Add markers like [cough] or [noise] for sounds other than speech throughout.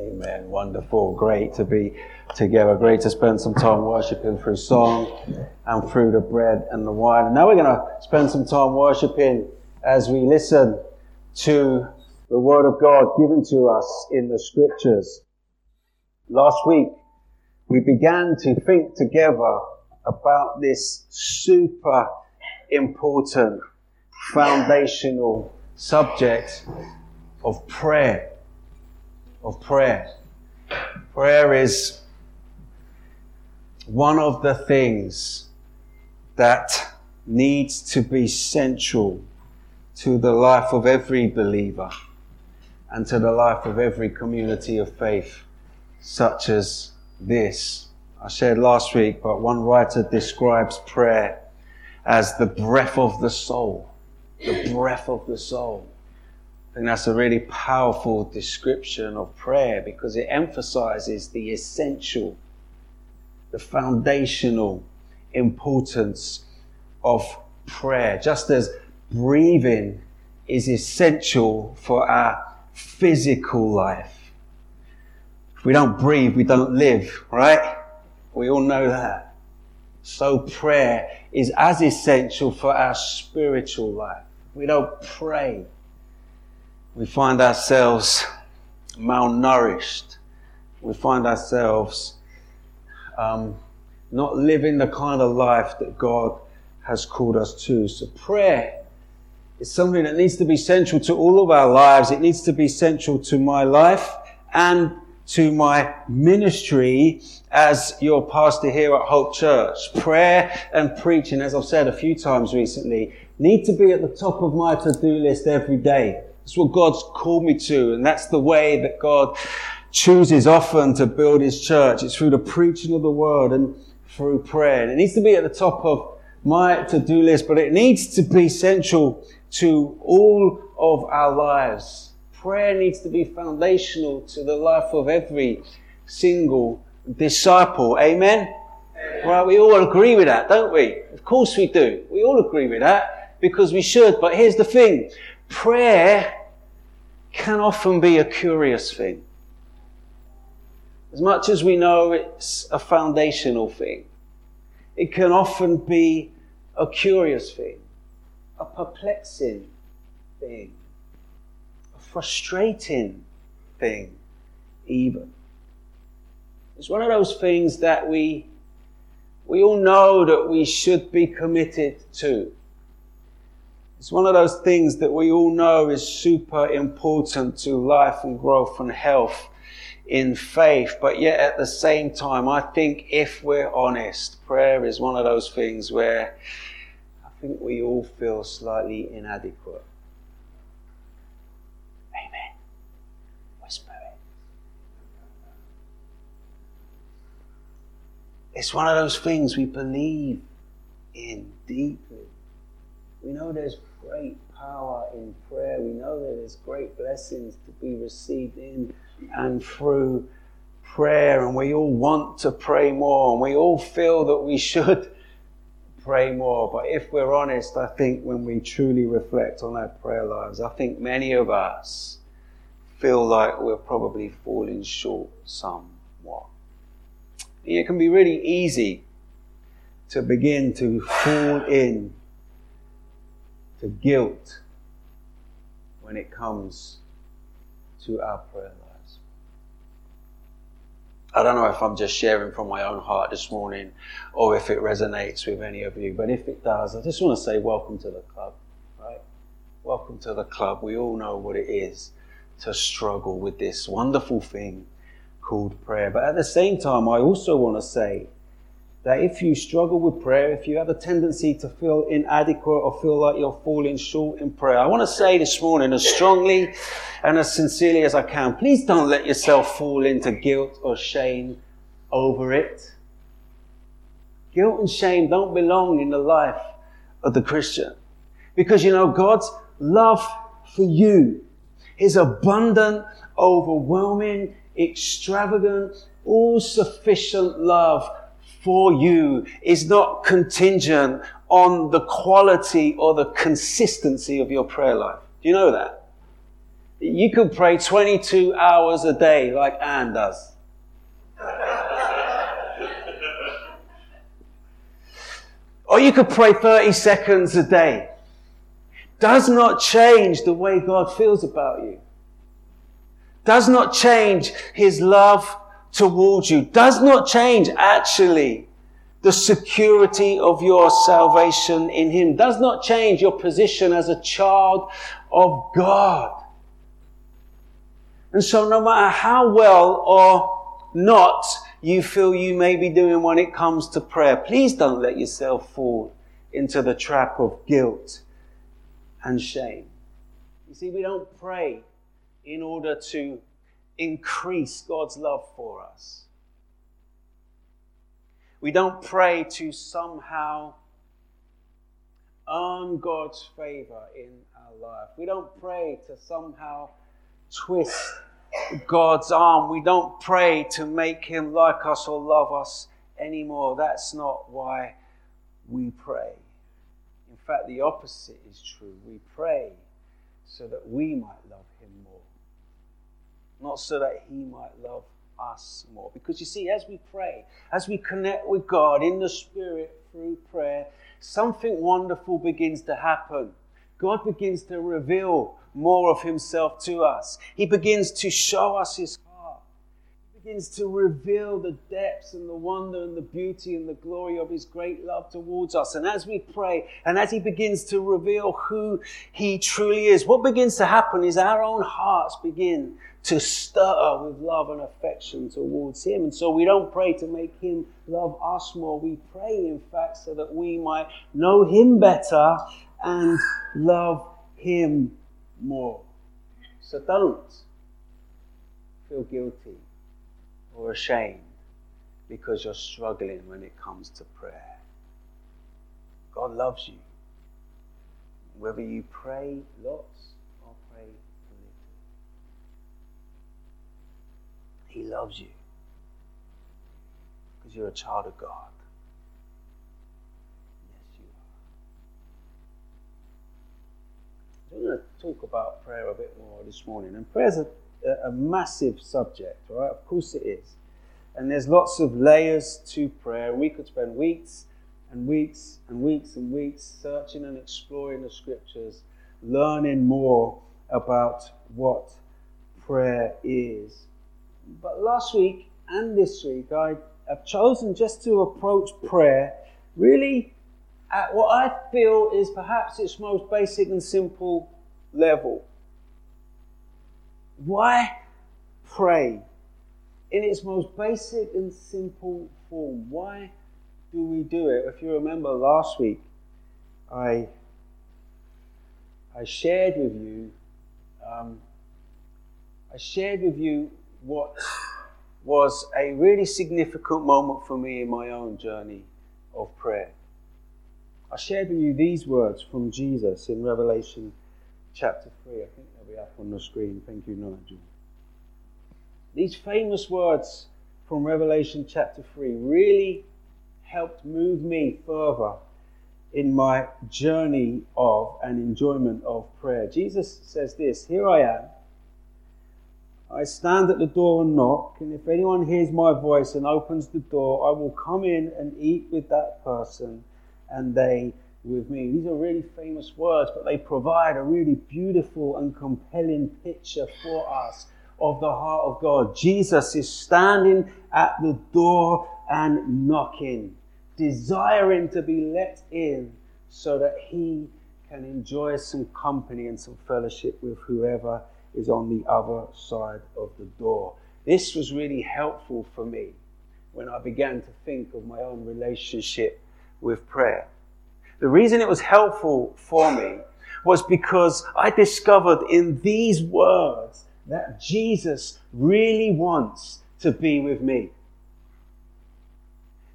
Amen. Wonderful. Great to be together. Great to spend some time worshiping through song and through the bread and the wine. And now we're going to spend some time worshiping as we listen to the word of God given to us in the scriptures. Last week, we began to think together about this super important foundational subject of prayer of prayer. Prayer is one of the things that needs to be central to the life of every believer and to the life of every community of faith, such as this. I shared last week, but one writer describes prayer as the breath of the soul. The breath of the soul. I think that's a really powerful description of prayer because it emphasizes the essential, the foundational importance of prayer. Just as breathing is essential for our physical life. If we don't breathe, we don't live, right? We all know that. So prayer is as essential for our spiritual life. We don't pray we find ourselves malnourished. We find ourselves um, not living the kind of life that God has called us to. So prayer is something that needs to be central to all of our lives. It needs to be central to my life and to my ministry as your pastor here at Hope Church. Prayer and preaching, as I've said a few times recently, need to be at the top of my to-do list every day. That's what God's called me to. And that's the way that God chooses often to build his church. It's through the preaching of the word and through prayer. And it needs to be at the top of my to-do list, but it needs to be central to all of our lives. Prayer needs to be foundational to the life of every single disciple. Amen? Amen? Right, we all agree with that, don't we? Of course we do. We all agree with that because we should. But here's the thing. Prayer can often be a curious thing. As much as we know it's a foundational thing, it can often be a curious thing, a perplexing thing, a frustrating thing, even. It's one of those things that we, we all know that we should be committed to. It's one of those things that we all know is super important to life and growth and health in faith. But yet at the same time, I think if we're honest, prayer is one of those things where I think we all feel slightly inadequate. Amen. Whisper it. It's one of those things we believe in deeply. We know there's great power in prayer. We know that there's great blessings to be received in and through prayer, and we all want to pray more, and we all feel that we should [laughs] pray more. But if we're honest, I think when we truly reflect on our prayer lives, I think many of us feel like we're probably falling short somewhat. It can be really easy to begin to fall in to guilt when it comes to our prayer lives. I don't know if I'm just sharing from my own heart this morning or if it resonates with any of you, but if it does, I just want to say welcome to the club, right? Welcome to the club. We all know what it is to struggle with this wonderful thing called prayer. But at the same time, I also want to say that if you struggle with prayer, if you have a tendency to feel inadequate or feel like you're falling short in prayer, I want to say this morning as strongly and as sincerely as I can, please don't let yourself fall into guilt or shame over it. Guilt and shame don't belong in the life of the Christian. Because you know, God's love for you, is abundant, overwhelming, extravagant, all sufficient love for you is not contingent on the quality or the consistency of your prayer life. Do you know that? You could pray 22 hours a day like Anne does. or you could pray 30 seconds a day. Does not change the way God feels about you. Does not change his love towards you. Does not change actually the security of your salvation in him. Does not change your position as a child of God. And so no matter how well or not you feel you may be doing when it comes to prayer, please don't let yourself fall into the trap of guilt and shame. You see, we don't pray in order to increase God's love for us. We don't pray to somehow earn God's favor in our life. We don't pray to somehow twist God's arm. We don't pray to make Him like us or love us anymore. That's not why we pray. In fact, the opposite is true. We pray so that we might love not so that He might love us more. Because you see, as we pray, as we connect with God in the Spirit through prayer, something wonderful begins to happen. God begins to reveal more of himself to us. He begins to show us his heart. To reveal the depths and the wonder and the beauty and the glory of his great love towards us. And as we pray and as he begins to reveal who he truly is, what begins to happen is our own hearts begin to stir with love and affection towards him. And so we don't pray to make him love us more. We pray, in fact, so that we might know him better and love him more. So don't feel guilty or ashamed because you're struggling when it comes to prayer. God loves you. Whether you pray lots or pray little, He loves you because you're a child of God. Yes, you are. We're going to talk about prayer a bit more this morning. And prayer is a, a massive subject, right? Of course it is. And there's lots of layers to prayer. We could spend weeks and weeks and weeks and weeks searching and exploring the scriptures, learning more about what prayer is. But last week and this week, I have chosen just to approach prayer really at what I feel is perhaps its most basic and simple level. Why pray in its most basic and simple form? Why do we do it? If you remember last week, I, I shared with you, um, I shared with you what was a really significant moment for me in my own journey of prayer. I shared with you these words from Jesus in Revelation chapter 3. I think they'll be up on the screen. Thank you, Nigel. These famous words from Revelation chapter 3 really helped move me further in my journey of and enjoyment of prayer. Jesus says this Here I am. I stand at the door and knock, and if anyone hears my voice and opens the door, I will come in and eat with that person and they with me. These are really famous words, but they provide a really beautiful and compelling picture for us of the heart of God. Jesus is standing at the door and knocking, desiring to be let in so that he can enjoy some company and some fellowship with whoever is on the other side of the door. This was really helpful for me when I began to think of my own relationship with prayer. The reason it was helpful for me was because I discovered in these words that Jesus really wants to be with me.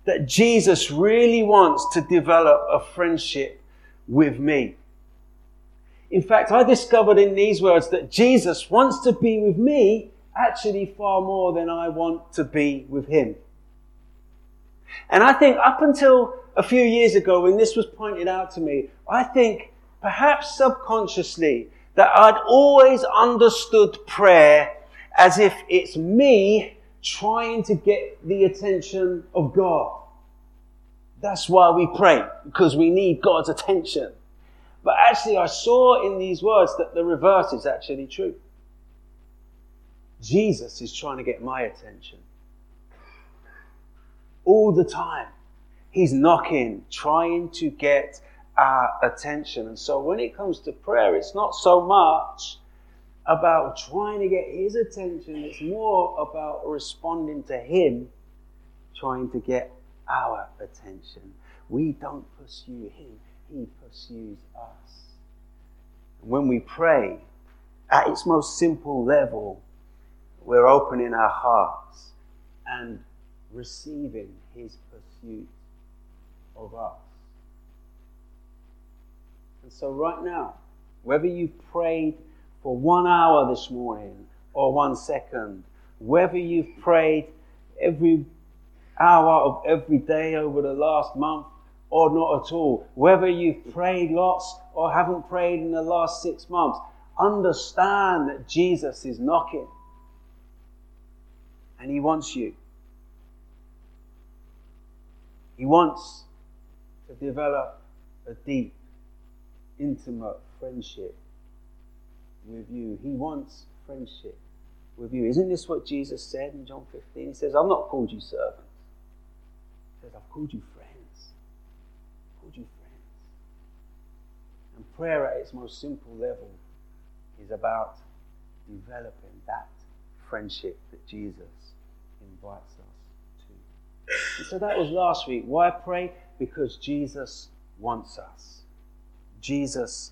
That Jesus really wants to develop a friendship with me. In fact, I discovered in these words that Jesus wants to be with me actually far more than I want to be with him. And I think up until a few years ago when this was pointed out to me, I think perhaps subconsciously that I'd always understood prayer as if it's me trying to get the attention of God. That's why we pray, because we need God's attention. But actually, I saw in these words that the reverse is actually true. Jesus is trying to get my attention. All the time. He's knocking, trying to get our attention. And so when it comes to prayer, it's not so much about trying to get his attention, it's more about responding to him, trying to get our attention. We don't pursue him, he pursues us. And When we pray, at its most simple level, we're opening our hearts and receiving his pursuit of us. And so, right now, whether you've prayed for one hour this morning or one second, whether you've prayed every hour of every day over the last month or not at all, whether you've prayed lots or haven't prayed in the last six months, understand that Jesus is knocking and he wants you. He wants to develop a deep, intimate friendship with you. He wants friendship with you. Isn't this what Jesus said in John 15? He says, I've not called you servants. He says, I've called you friends. I've called you friends. And prayer at its most simple level is about developing that friendship that Jesus invites us to. And so that was last week. Why pray? Because Jesus wants us. Jesus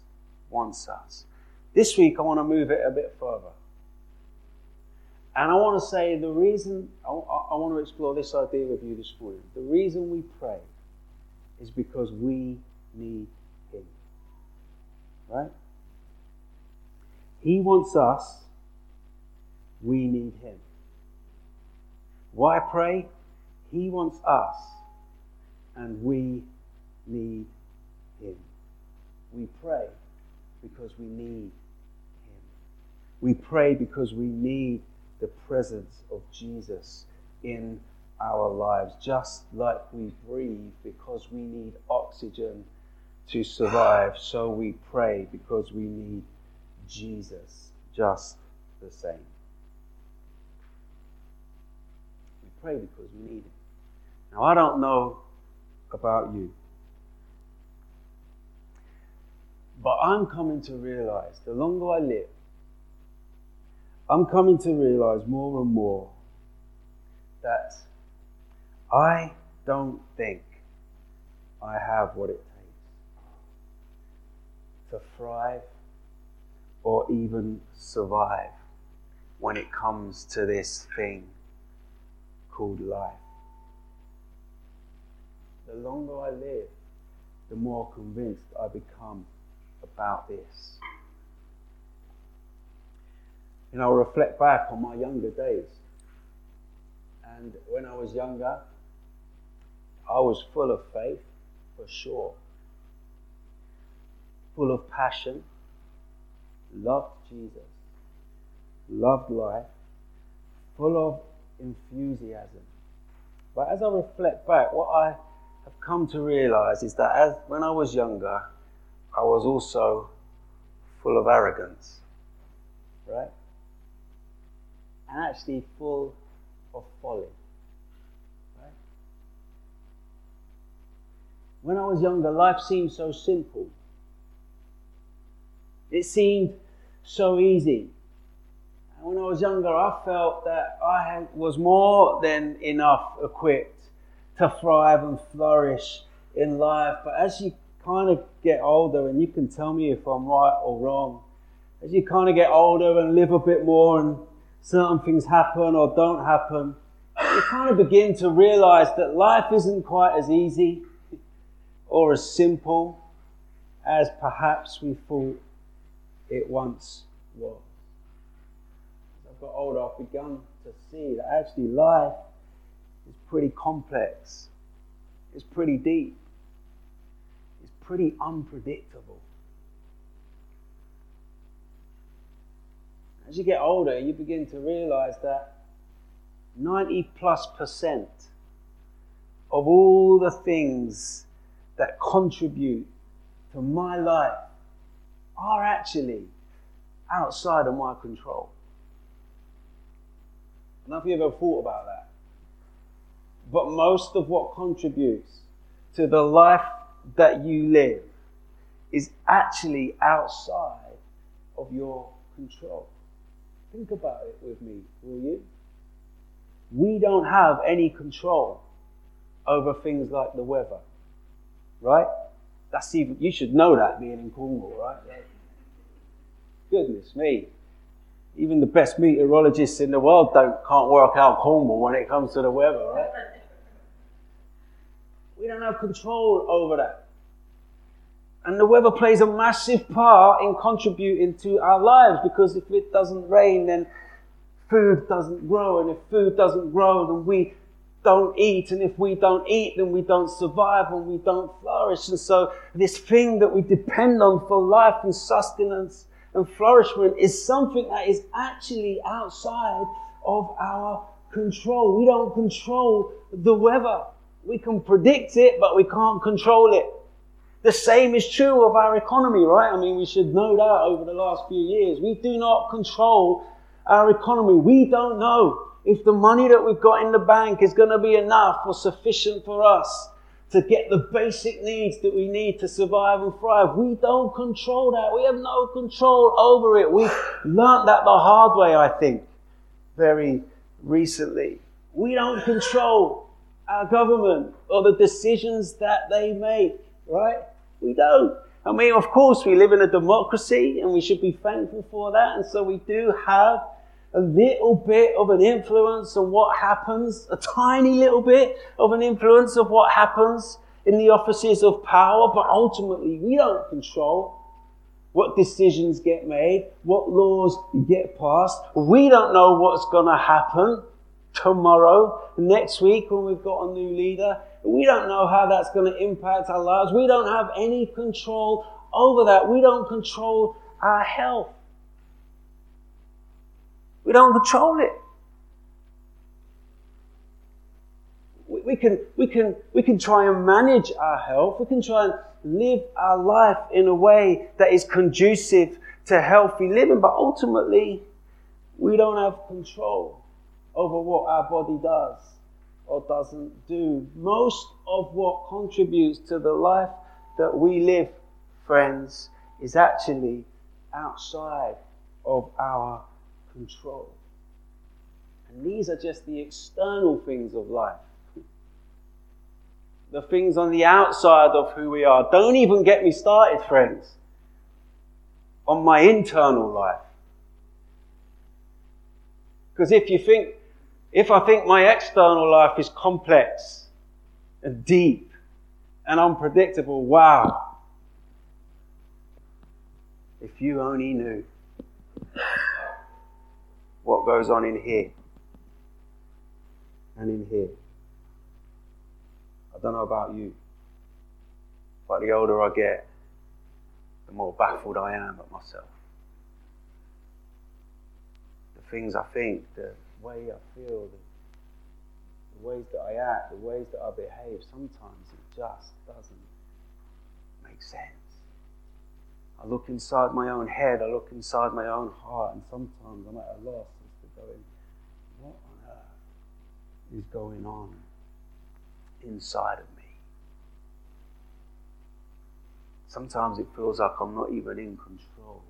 wants us. This week, I want to move it a bit further. And I want to say the reason, I, want to explore this idea with you this morning. The reason we pray is because we need Him. Right? He wants us, we need Him. Why pray? He wants us, and we need Him. We pray because we need him. we pray because we need the presence of Jesus in our lives, just like we breathe because we need oxygen to survive. So we pray because we need Jesus just the same. We pray because we need Him. Now, I don't know about you, but I'm coming to realize the longer I live, I'm coming to realize more and more that I don't think I have what it takes to thrive or even survive when it comes to this thing called life. The longer I live, the more convinced I become about this. You know, reflect back on my younger days. And when I was younger, I was full of faith, for sure. Full of passion, loved Jesus, loved life, full of enthusiasm. But as I reflect back, what I have come to realize is that as, when I was younger, I was also full of arrogance. Right? and actually full of folly. Right? When I was younger, life seemed so simple. It seemed so easy. And when I was younger, I felt that I was more than enough equipped to thrive and flourish in life. But as you kind of get older, and you can tell me if I'm right or wrong, as you kind of get older and live a bit more and certain things happen or don't happen, you kind of begin to realize that life isn't quite as easy or as simple as perhaps we thought it once was. As I've got older, I've begun to see that actually life pretty complex, it's pretty deep, it's pretty unpredictable. As you get older, you begin to realize that 90 plus percent of all the things that contribute to my life are actually outside of my control. I don't know if you ever thought about that. But most of what contributes to the life that you live is actually outside of your control. Think about it with me, will you? We don't have any control over things like the weather, right? That's even, you should know that being in Cornwall, right? Goodness me. Even the best meteorologists in the world don't, can't work out Cornwall when it comes to the weather, right? We don't have control over that. And the weather plays a massive part in contributing to our lives because if it doesn't rain, then food doesn't grow. And if food doesn't grow, then we don't eat. And if we don't eat, then we don't survive and we don't flourish. And so this thing that we depend on for life and sustenance and flourishment is something that is actually outside of our control. We don't control the weather. We can predict it, but we can't control it. The same is true of our economy, right? I mean, we should know that over the last few years. We do not control our economy. We don't know if the money that we've got in the bank is going to be enough or sufficient for us to get the basic needs that we need to survive and thrive. We don't control that. We have no control over it. We learnt that the hard way, I think, very recently. We don't control our government or the decisions that they make, right? We don't. I mean, of course, we live in a democracy and we should be thankful for that. And so we do have a little bit of an influence on what happens, a tiny little bit of an influence of what happens in the offices of power, but ultimately we don't control what decisions get made, what laws get passed. We don't know what's going to happen tomorrow, next week when we've got a new leader. We don't know how that's going to impact our lives. We don't have any control over that. We don't control our health. We don't control it. We, can, we, can, we can try and manage our health. We can try and live our life in a way that is conducive to healthy living, but ultimately, we don't have control over what our body does or doesn't do. Most of what contributes to the life that we live, friends, is actually outside of our control. And these are just the external things of life. The things on the outside of who we are. Don't even get me started, friends, on my internal life. Because if you think if I think my external life is complex and deep and unpredictable, wow. If you only knew what goes on in here and in here. I don't know about you, but the older I get, the more baffled I am at myself. The things I think, the way I feel, the, the ways that I act, the ways that I behave, sometimes it just doesn't make sense. I look inside my own head, I look inside my own heart, and sometimes I'm at a loss as to going, what on earth is going on inside of me? Sometimes it feels like I'm not even in control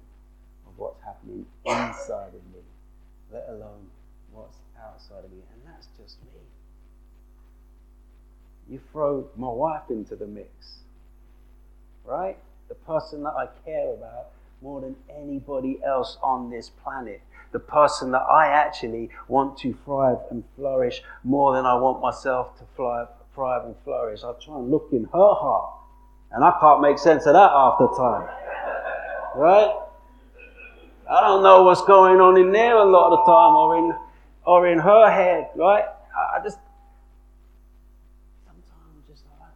of what's happening inside of me, let alone what's outside of me, and that's just me. You throw my wife into the mix, right? The person that I care about more than anybody else on this planet. The person that I actually want to thrive and flourish more than I want myself to thrive, thrive and flourish. I try and look in her heart, and I can't make sense of that half the time. Right? I don't know what's going on in there a lot of the time, or in or in her head, right? I just sometimes just like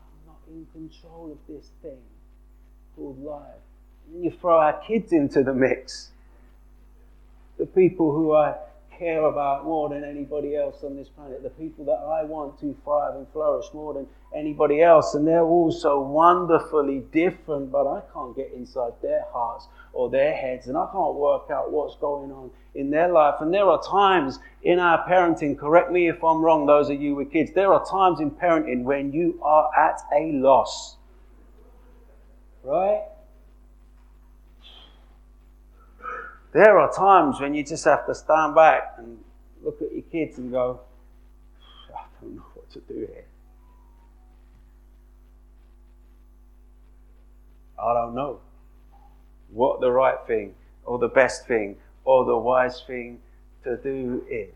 I'm not in control of this thing called life. And you throw our kids into the mix. The people who I care about more than anybody else on this planet, the people that I want to thrive and flourish more than anybody else. And they're all so wonderfully different, but I can't get inside their hearts or their heads, and I can't work out what's going on in their life. And there are times in our parenting, correct me if I'm wrong, those of you with kids, there are times in parenting when you are at a loss. Right? There are times when you just have to stand back and look at your kids and go, I don't know what to do here. I don't know what the right thing or the best thing or the wise thing to do is.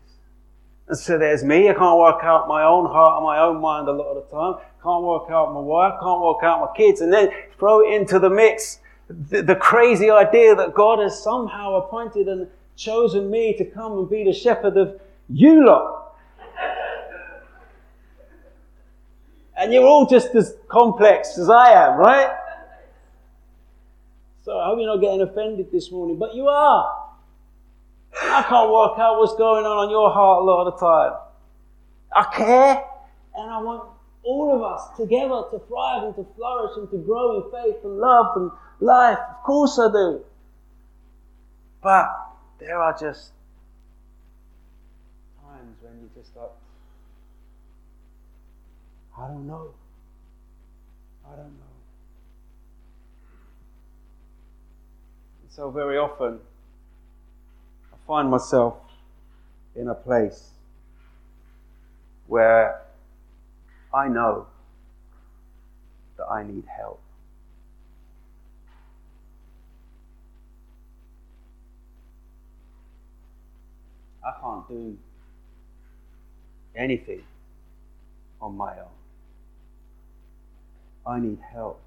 And so there's me. I can't work out my own heart and my own mind a lot of the time. Can't work out my wife. Can't work out my kids. And then throw into the mix. The, the crazy idea that God has somehow appointed and chosen me to come and be the shepherd of you lot. And you're all just as complex as I am, right? I hope you're not getting offended this morning, but you are. I can't work out what's going on on your heart a lot of the time. I care, and I want all of us together to thrive and to flourish and to grow in faith and love and life. Of course I do. But there are just times when you just like, I don't know. I don't know. So very often, I find myself in a place where I know that I need help. I can't do anything on my own. I need help.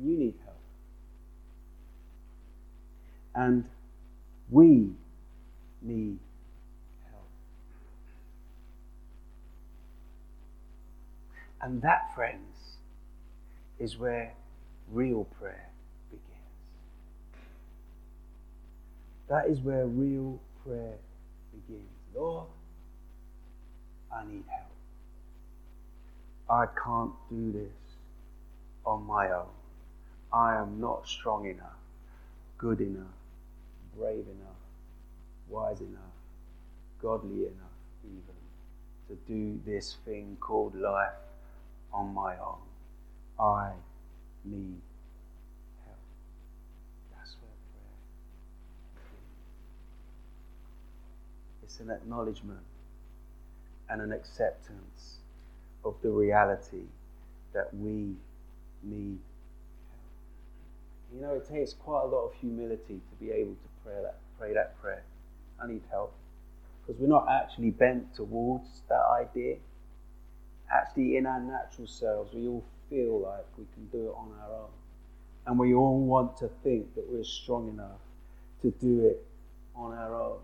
You need help. And we need help. And that, friends, is where real prayer begins. That is where real prayer begins. Lord, I need help. I can't do this on my own. I am not strong enough, good enough, brave enough, wise enough, godly enough, even to do this thing called life on my own. I need help. That's where prayer It's an acknowledgement and an acceptance of the reality that we need help. you know, it takes quite a lot of humility to be able to pray that, pray that prayer. I need help. Because we're not actually bent towards that idea. Actually, in our natural selves, we all feel like we can do it on our own. And we all want to think that we're strong enough to do it on our own.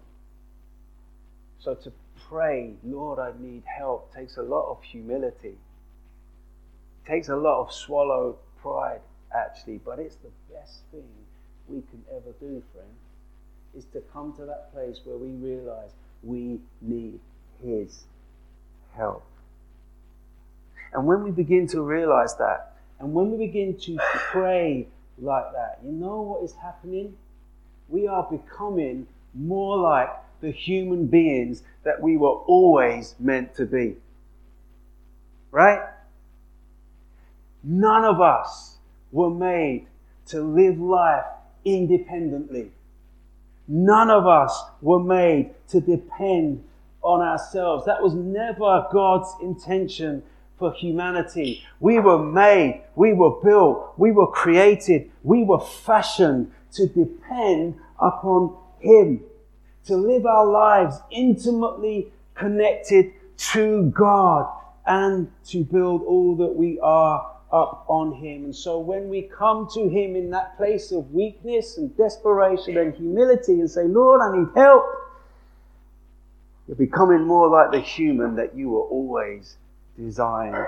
So to pray, Lord, I need help, takes a lot of humility. It takes a lot of swallowed pride actually, but it's the best thing we can ever do, friend, is to come to that place where we realize we need His help. And when we begin to realize that, and when we begin to pray like that, you know what is happening? We are becoming more like the human beings that we were always meant to be. Right? None of us were made to live life independently. None of us were made to depend on ourselves. That was never God's intention for humanity. We were made, we were built, we were created, we were fashioned to depend upon Him, to live our lives intimately connected to God, and to build all that we are up on Him. And so when we come to Him in that place of weakness and desperation and humility and say, Lord, I need help, you're becoming more like the human that you were always designed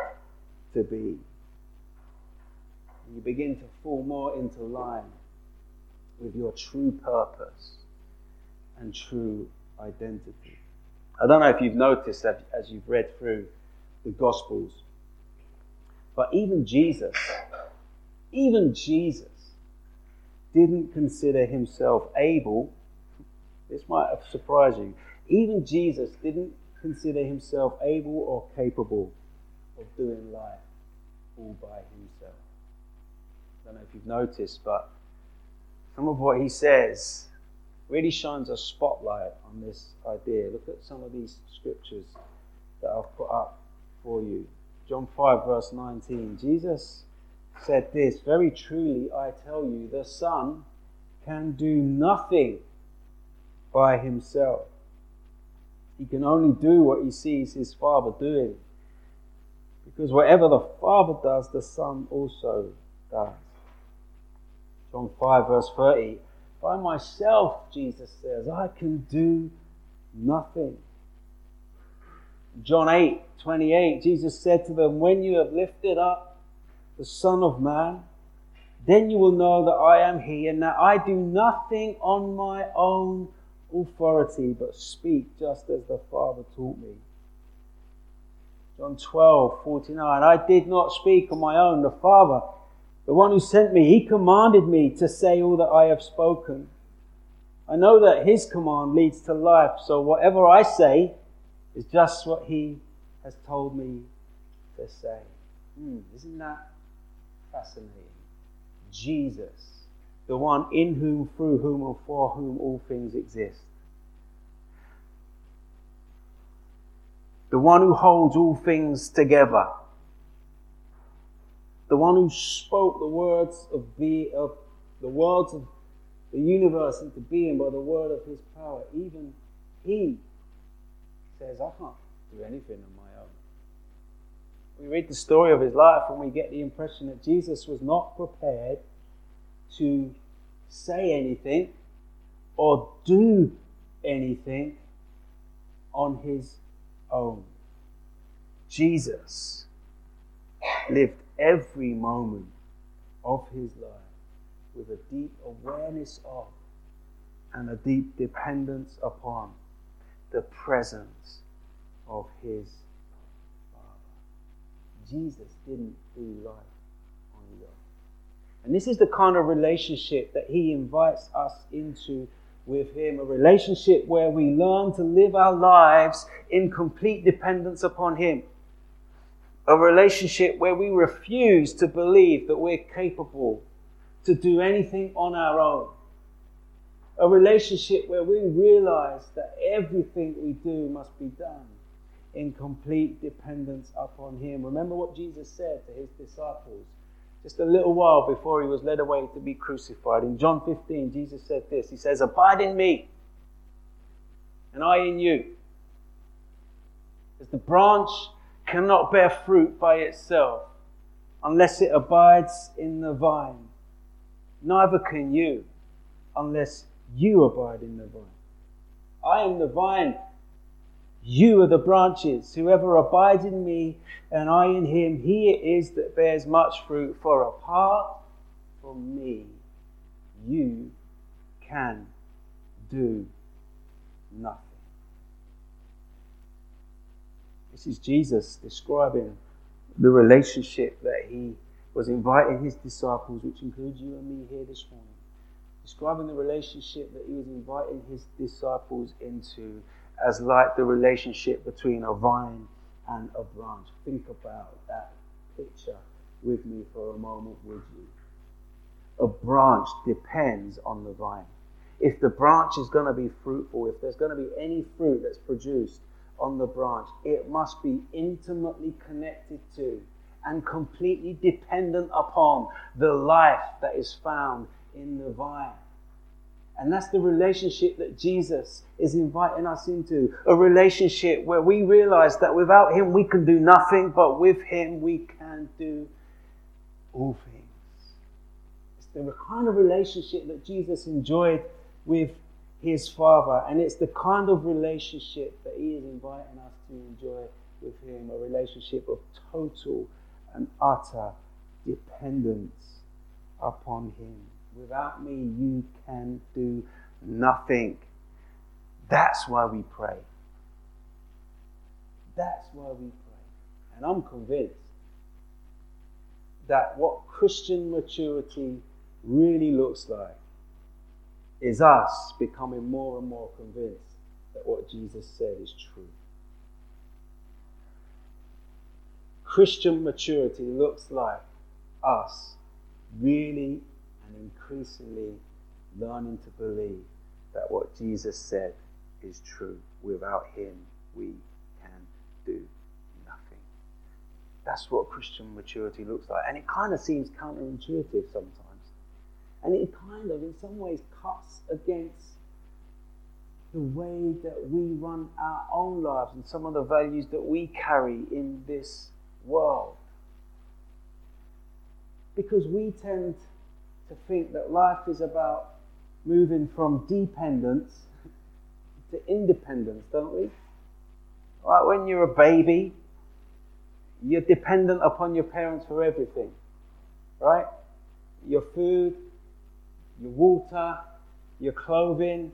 to be. And you begin to fall more into line with your true purpose and true identity. I don't know if you've noticed that as you've read through the Gospels, but even Jesus, even Jesus didn't consider himself able, this might have surprised you, even Jesus didn't consider himself able or capable of doing life all by himself. I don't know if you've noticed, but some of what he says really shines a spotlight on this idea. Look at some of these scriptures that I've put up for you. John 5, verse 19. Jesus said this Very truly, I tell you, the Son can do nothing by himself. He can only do what he sees his Father doing. Because whatever the Father does, the Son also does. John 5, verse 30. By myself, Jesus says, I can do nothing. John 8, 28, Jesus said to them, When you have lifted up the Son of Man, then you will know that I am He, and that I do nothing on my own authority, but speak just as the Father taught me. John 12, 49, I did not speak on my own. The Father the one who sent me, he commanded me to say all that I have spoken. I know that his command leads to life, so whatever I say is just what he has told me to say. Hmm, isn't that fascinating? Jesus, the one in whom, through whom, and for whom all things exist. The one who holds all things together the one who spoke the words of be of the words of the universe into being by the word of his power, even he says, I can't do anything on my own. We read the story of his life and we get the impression that Jesus was not prepared to say anything or do anything on his own. Jesus lived every moment of his life with a deep awareness of and a deep dependence upon the presence of his Father. Jesus didn't do life on his own. And this is the kind of relationship that he invites us into with him a relationship where we learn to live our lives in complete dependence upon him a relationship where we refuse to believe that we're capable to do anything on our own. A relationship where we realize that everything we do must be done in complete dependence upon Him. Remember what Jesus said to His disciples just a little while before He was led away to be crucified. In John 15, Jesus said this He says, Abide in me, and I in you. As the branch cannot bear fruit by itself unless it abides in the vine. Neither can you unless you abide in the vine. I am the vine. You are the branches. Whoever abides in me and I in him, he it is that bears much fruit. For apart from me, you can do nothing. This is Jesus describing the relationship that he was inviting his disciples, which includes you and me here this morning. Describing the relationship that he was inviting his disciples into as like the relationship between a vine and a branch. Think about that picture with me for a moment, would you? A branch depends on the vine. If the branch is going to be fruitful, if there's going to be any fruit that's produced, on the branch. It must be intimately connected to and completely dependent upon the life that is found in the vine. And that's the relationship that Jesus is inviting us into. A relationship where we realize that without Him we can do nothing, but with Him we can do all things. It's the kind of relationship that Jesus enjoyed with his Father. And it's the kind of relationship that he is inviting us to enjoy with him a relationship of total and utter dependence upon him. Without me, you can do nothing. That's why we pray. That's why we pray. And I'm convinced that what Christian maturity really looks like is us becoming more and more convinced that what Jesus said is true. Christian maturity looks like us really and increasingly learning to believe that what Jesus said is true. Without Him, we can do nothing. That's what Christian maturity looks like. And it kind of seems counterintuitive sometimes. And it kind of, in some ways, cuts against the way that we run our own lives and some of the values that we carry in this world. Because we tend to think that life is about moving from dependence to independence, don't we? Right, when you're a baby, you're dependent upon your parents for everything, right? Your food, your water, your clothing.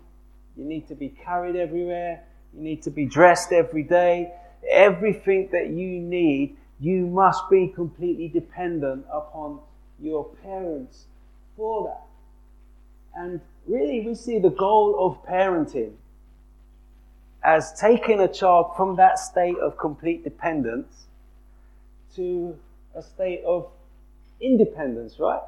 You need to be carried everywhere. You need to be dressed every day. Everything that you need, you must be completely dependent upon your parents for that. And really, we see the goal of parenting as taking a child from that state of complete dependence to a state of independence, right?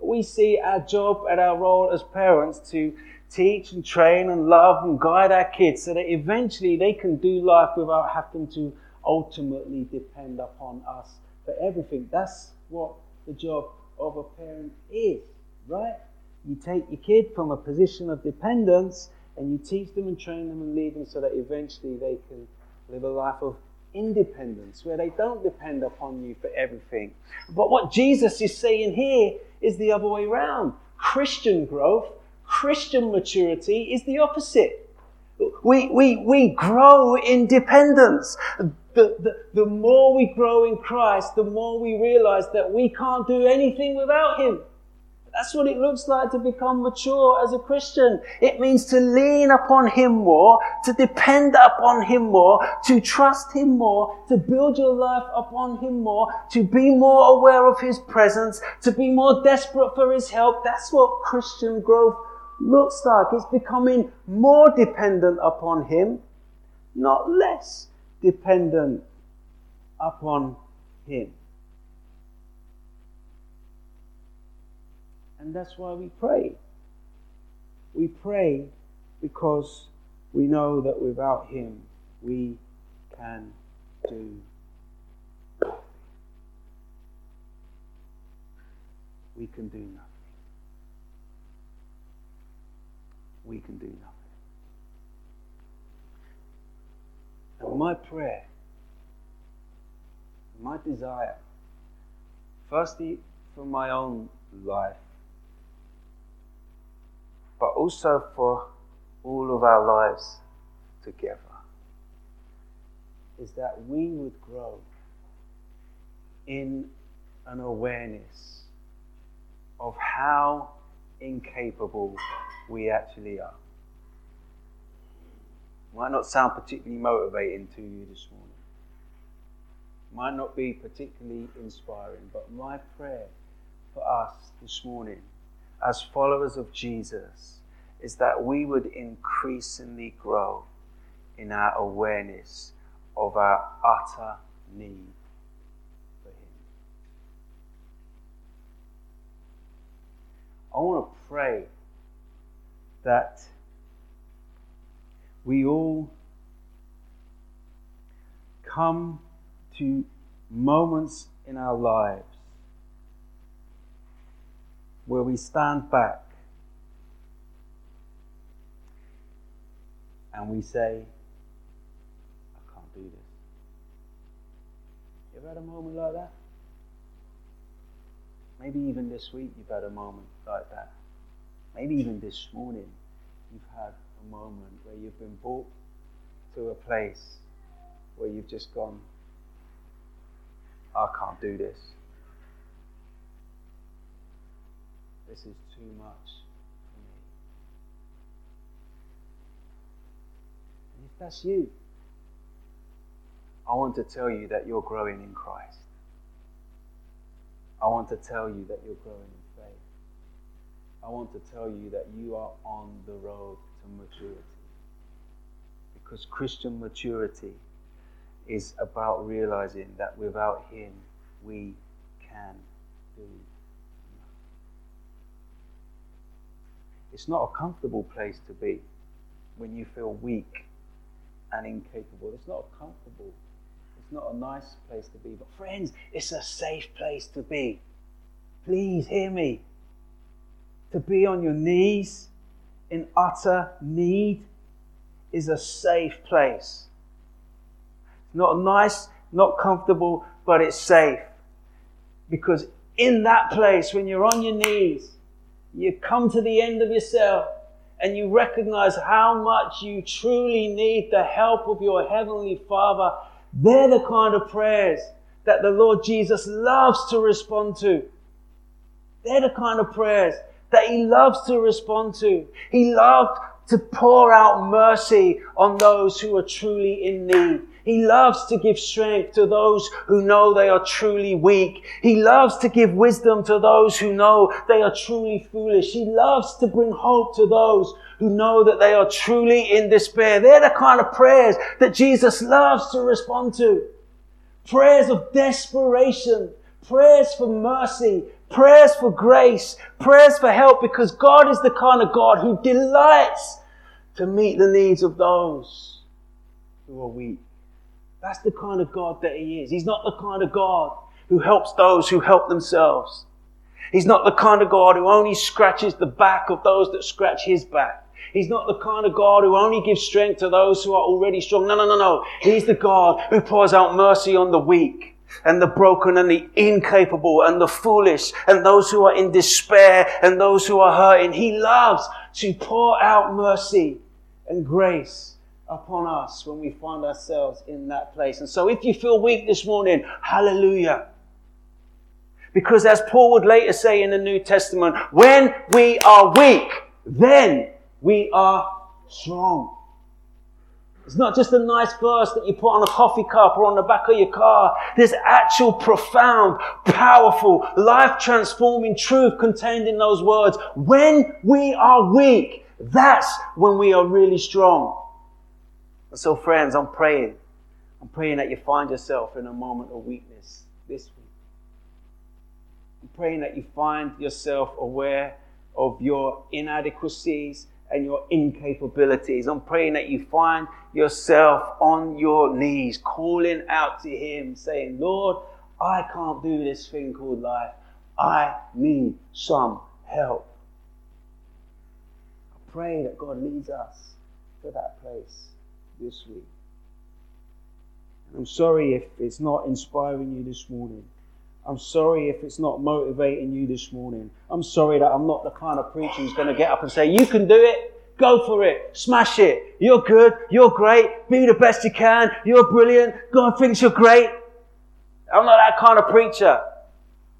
we see our job and our role as parents to teach and train and love and guide our kids so that eventually they can do life without having to ultimately depend upon us for everything. That's what the job of a parent is, right? You take your kid from a position of dependence and you teach them and train them and lead them so that eventually they can live a life of independence, where they don't depend upon you for everything. But what Jesus is saying here is the other way around. Christian growth, Christian maturity is the opposite. We, we, we grow in dependence. The, the, the more we grow in Christ, the more we realize that we can't do anything without Him. That's what it looks like to become mature as a Christian. It means to lean upon Him more, to depend upon Him more, to trust Him more, to build your life upon Him more, to be more aware of His presence, to be more desperate for His help. That's what Christian growth looks like. It's becoming more dependent upon Him, not less dependent upon Him. And that's why we pray. We pray because we know that without Him we can do nothing. We can do nothing. We can do nothing. And my prayer, my desire, firstly for my own life, but also for all of our lives together, is that we would grow in an awareness of how incapable we actually are. Might not sound particularly motivating to you this morning. Might not be particularly inspiring, but my prayer for us this morning as followers of Jesus is that we would increasingly grow in our awareness of our utter need for Him. I want to pray that we all come to moments in our lives where we stand back and we say, I can't do this. You ever had a moment like that? Maybe even this week you've had a moment like that. Maybe even this morning you've had a moment where you've been brought to a place where you've just gone, I can't do this. This is too much for me. And if that's you, I want to tell you that you're growing in Christ. I want to tell you that you're growing in faith. I want to tell you that you are on the road to maturity. Because Christian maturity is about realizing that without Him, we can do. It's not a comfortable place to be when you feel weak and incapable. It's not a comfortable. It's not a nice place to be. But, friends, it's a safe place to be. Please hear me. To be on your knees in utter need is a safe place. Not nice, not comfortable, but it's safe. Because in that place, when you're on your knees, you come to the end of yourself and you recognize how much you truly need the help of your Heavenly Father. They're the kind of prayers that the Lord Jesus loves to respond to. They're the kind of prayers that He loves to respond to. He loved to pour out mercy on those who are truly in need. He loves to give strength to those who know they are truly weak. He loves to give wisdom to those who know they are truly foolish. He loves to bring hope to those who know that they are truly in despair. They're the kind of prayers that Jesus loves to respond to. Prayers of desperation, prayers for mercy, prayers for grace, prayers for help because God is the kind of God who delights to meet the needs of those who are weak. That's the kind of God that He is. He's not the kind of God who helps those who help themselves. He's not the kind of God who only scratches the back of those that scratch His back. He's not the kind of God who only gives strength to those who are already strong. No, no, no, no. He's the God who pours out mercy on the weak and the broken and the incapable and the foolish and those who are in despair and those who are hurting. He loves to pour out mercy and grace upon us when we find ourselves in that place. And so if you feel weak this morning, hallelujah. Because as Paul would later say in the New Testament, when we are weak, then we are strong. It's not just a nice verse that you put on a coffee cup or on the back of your car. There's actual profound, powerful, life transforming truth contained in those words. When we are weak, that's when we are really strong. And so, friends, I'm praying. I'm praying that you find yourself in a moment of weakness this week. I'm praying that you find yourself aware of your inadequacies and your incapabilities. I'm praying that you find yourself on your knees, calling out to Him, saying, Lord, I can't do this thing called life. I need some help. I pray that God leads us to that place this week. And I'm sorry if it's not inspiring you this morning. I'm sorry if it's not motivating you this morning. I'm sorry that I'm not the kind of preacher who's going to get up and say, You can do it. Go for it. Smash it. You're good. You're great. Be the best you can. You're brilliant. God thinks you're great. I'm not that kind of preacher.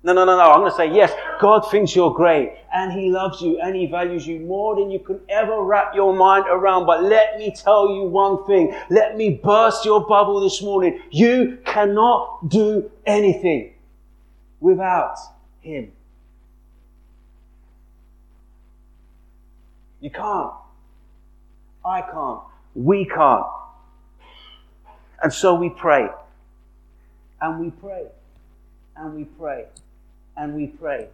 No, no, no, no. I'm going to say, yes, God thinks you're great and He loves you and He values you more than you can ever wrap your mind around. But let me tell you one thing. Let me burst your bubble this morning. You cannot do anything without Him. You can't. I can't. We can't. And so we pray. And we pray. And we pray and we pray.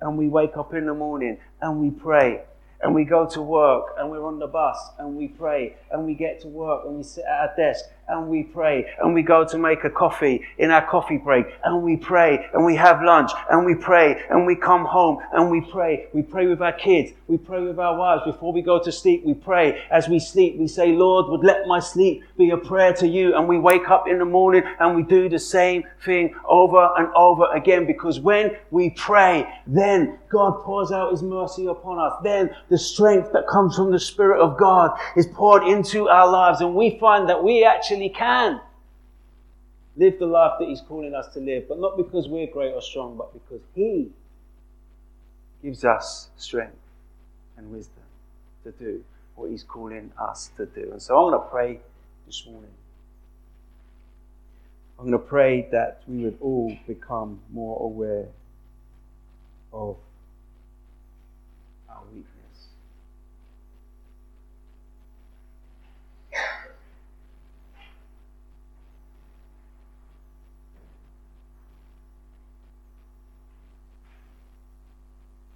And we wake up in the morning and we pray. And we go to work and we're on the bus and we pray. And we get to work and we sit at our desk and we pray and we go to make a coffee in our coffee break and we pray and we have lunch and we pray and we come home and we pray. We pray with our kids. We pray with our wives. Before we go to sleep, we pray. As we sleep, we say, Lord, would let my sleep be a prayer to you. And we wake up in the morning and we do the same thing over and over again because when we pray, then God pours out his mercy upon us. Then the strength that comes from the Spirit of God is poured into our lives and we find that we actually actually can live the life that He's calling us to live, but not because we're great or strong, but because He gives us strength and wisdom to do what He's calling us to do. And so I'm going to pray this morning. I'm going to pray that we would all become more aware of